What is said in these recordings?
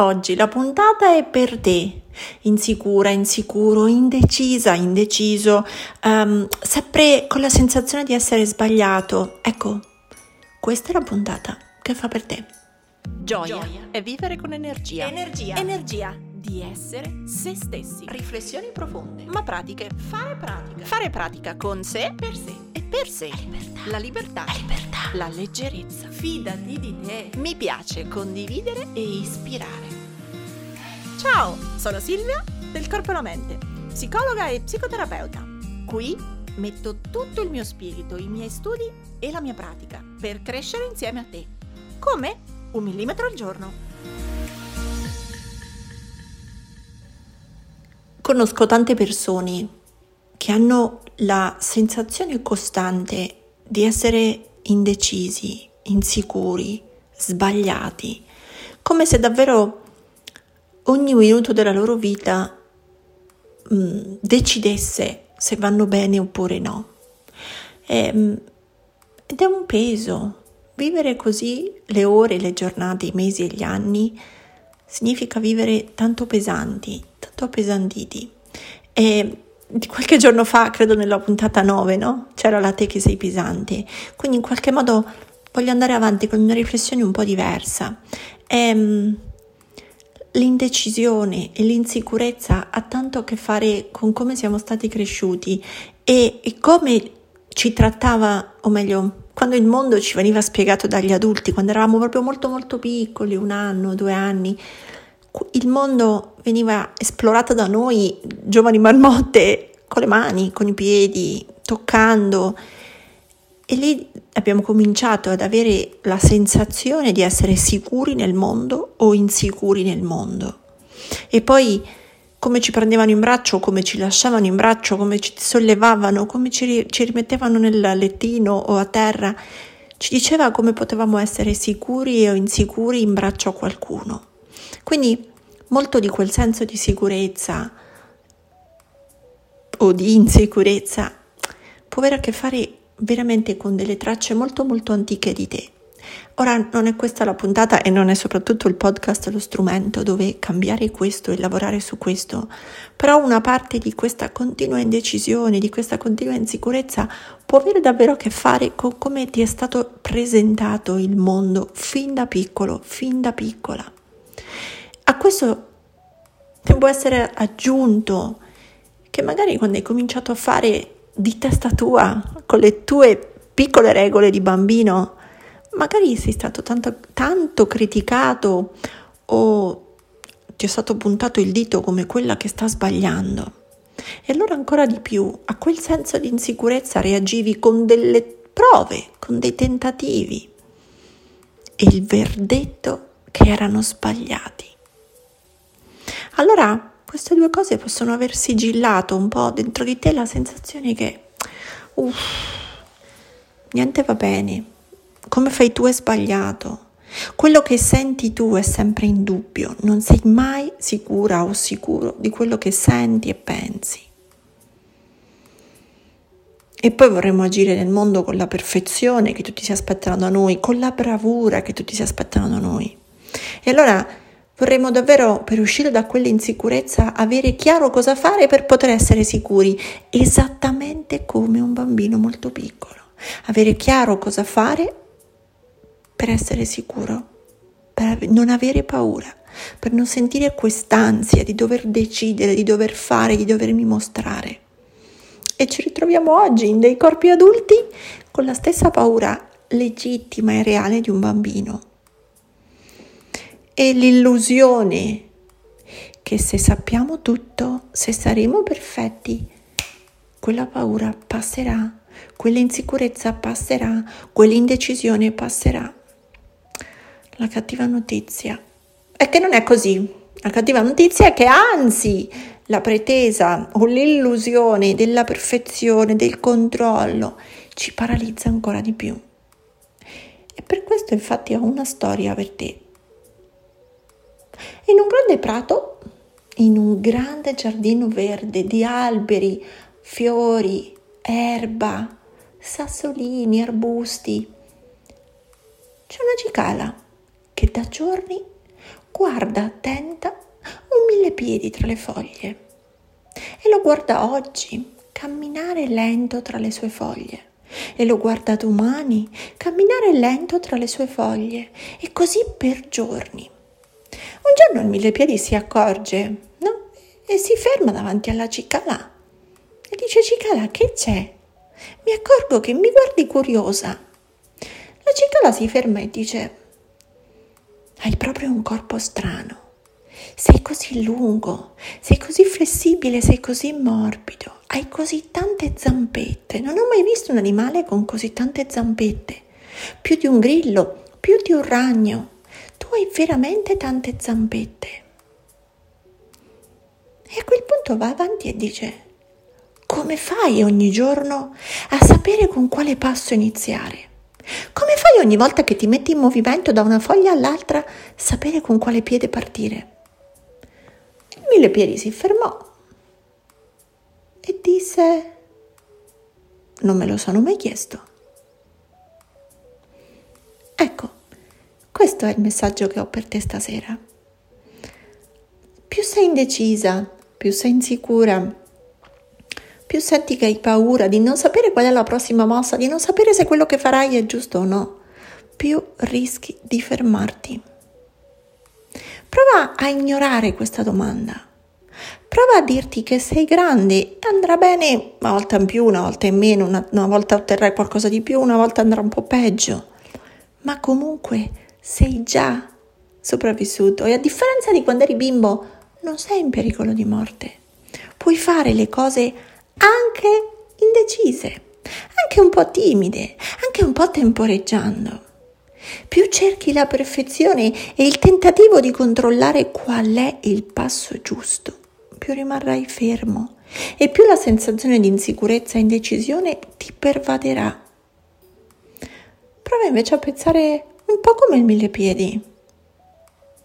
Oggi la puntata è per te, insicura, insicuro, indecisa, indeciso, um, sempre con la sensazione di essere sbagliato. Ecco, questa è la puntata che fa per te. Gioia, Gioia. è vivere con energia. Energia. Energia di essere se stessi. Riflessioni profonde. Ma pratiche. Fare pratica. Fare pratica con sé, per sé e per sé. La libertà. La libertà. La libertà. La leggerezza. Fidati di te. Mi piace condividere e ispirare. Ciao, sono Silvia del Corpo e la Mente, psicologa e psicoterapeuta. Qui metto tutto il mio spirito, i miei studi e la mia pratica per crescere insieme a te. Come? Un millimetro al giorno. Conosco tante persone che hanno la sensazione costante di essere indecisi, insicuri, sbagliati, come se davvero ogni minuto della loro vita mh, mm, decidesse se vanno bene oppure no. E, mh, ed è un peso. Vivere così le ore, le giornate, i mesi e gli anni significa vivere tanto pesanti, tanto appesantiti. E qualche giorno fa, credo nella puntata 9, no? C'era la te che sei pesante. Quindi in qualche modo voglio andare avanti con una riflessione un po' diversa. E, um, l'indecisione e l'insicurezza ha tanto a che fare con come siamo stati cresciuti e, e come ci trattava, o meglio, quando il mondo ci veniva spiegato dagli adulti, quando eravamo proprio molto molto piccoli, un anno, due anni, il mondo veniva esplorato da noi, giovani marmotte, con le mani, con i piedi, toccando. E lì abbiamo cominciato ad avere la sensazione di essere sicuri nel mondo o insicuri nel mondo. E poi come ci prendevano in braccio, come ci lasciavano in braccio, come ci sollevavano, come ci, ci rimettevano nel lettino o a terra, ci diceva come potevamo essere sicuri o insicuri in braccio a qualcuno. Quindi molto di quel senso di sicurezza o di insicurezza può avere a che fare veramente con delle tracce molto molto antiche di te. Ora non è questa la puntata e non è soprattutto il podcast lo strumento dove cambiare questo e lavorare su questo, però una parte di questa continua indecisione, di questa continua insicurezza può avere davvero a che fare con come ti è stato presentato il mondo fin da piccolo, fin da piccola. A questo può essere aggiunto che magari quando hai cominciato a fare di testa tua, con le tue piccole regole di bambino, magari sei stato tanto, tanto criticato o ti è stato puntato il dito come quella che sta sbagliando. E allora ancora di più a quel senso di insicurezza reagivi con delle prove, con dei tentativi e il verdetto che erano sbagliati. Allora queste due cose possono aver sigillato un po' dentro di te la sensazione che uff, niente va bene, come fai tu è sbagliato. Quello che senti tu è sempre in dubbio, non sei mai sicura o sicuro di quello che senti e pensi. E poi vorremmo agire nel mondo con la perfezione che tutti si aspettano da noi, con la bravura che tutti si aspettano da noi. E allora Vorremmo davvero, per uscire da quell'insicurezza, avere chiaro cosa fare per poter essere sicuri, esattamente come un bambino molto piccolo. Avere chiaro cosa fare per essere sicuro, per non avere paura, per non sentire quest'ansia di dover decidere, di dover fare, di dovermi mostrare. E ci ritroviamo oggi in dei corpi adulti con la stessa paura legittima e reale di un bambino e l'illusione che se sappiamo tutto, se saremo perfetti, quella paura passerà, quell'insicurezza passerà, quell'indecisione passerà. La cattiva notizia è che non è così. La cattiva notizia è che anzi la pretesa o l'illusione della perfezione, del controllo, ci paralizza ancora di più. E per questo infatti ho una storia per te in un grande prato, in un grande giardino verde di alberi, fiori, erba, sassolini, arbusti, c'è una cicala che da giorni guarda attenta un mille piedi tra le foglie e lo guarda oggi camminare lento tra le sue foglie e lo guarda domani camminare lento tra le sue foglie e così per giorni. Un giorno il millepiedi si accorge, no? E si ferma davanti alla cicala e dice cicala che c'è? Mi accorgo che mi guardi curiosa. La cicala si ferma e dice hai proprio un corpo strano. Sei così lungo, sei così flessibile, sei così morbido, hai così tante zampette. Non ho mai visto un animale con così tante zampette. Più di un grillo, più di un ragno. Tu hai veramente tante zampette. E a quel punto va avanti e dice, come fai ogni giorno a sapere con quale passo iniziare? Come fai ogni volta che ti metti in movimento da una foglia all'altra sapere con quale piede partire? Il mille piedi si fermò e disse: Non me lo sono mai chiesto. Ecco, questo è il messaggio che ho per te stasera. Più sei indecisa, più sei insicura, più senti che hai paura di non sapere qual è la prossima mossa, di non sapere se quello che farai è giusto o no, più rischi di fermarti. Prova a ignorare questa domanda. Prova a dirti che sei grande e andrà bene una volta in più, una volta in meno, una, una volta otterrai qualcosa di più, una volta andrà un po' peggio. Ma comunque sei già sopravvissuto e a differenza di quando eri bimbo non sei in pericolo di morte. Puoi fare le cose anche indecise, anche un po' timide, anche un po' temporeggiando. Più cerchi la perfezione e il tentativo di controllare qual è il passo giusto, più rimarrai fermo e più la sensazione di insicurezza e indecisione ti pervaderà. Prova invece a pensare un po' come il mille piedi.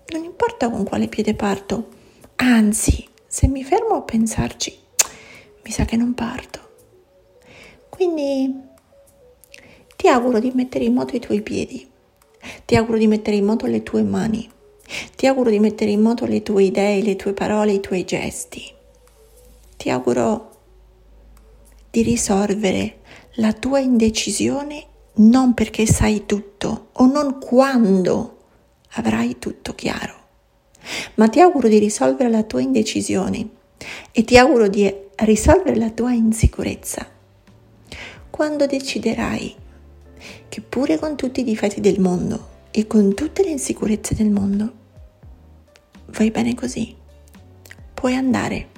Non importa con quale piede parto, anzi, se mi fermo a pensarci, mi sa che non parto. Quindi ti auguro di mettere in moto i tuoi piedi, ti auguro di mettere in moto le tue mani, ti auguro di mettere in moto le tue idee, le tue parole, i tuoi gesti. Ti auguro di risolvere la tua indecisione non perché sai tutto o non quando avrai tutto chiaro, ma ti auguro di risolvere la tua indecisione e ti auguro di risolvere la tua insicurezza quando deciderai che pure con tutti i difetti del mondo e con tutte le insicurezze del mondo vai bene così, puoi andare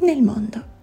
nel mondo.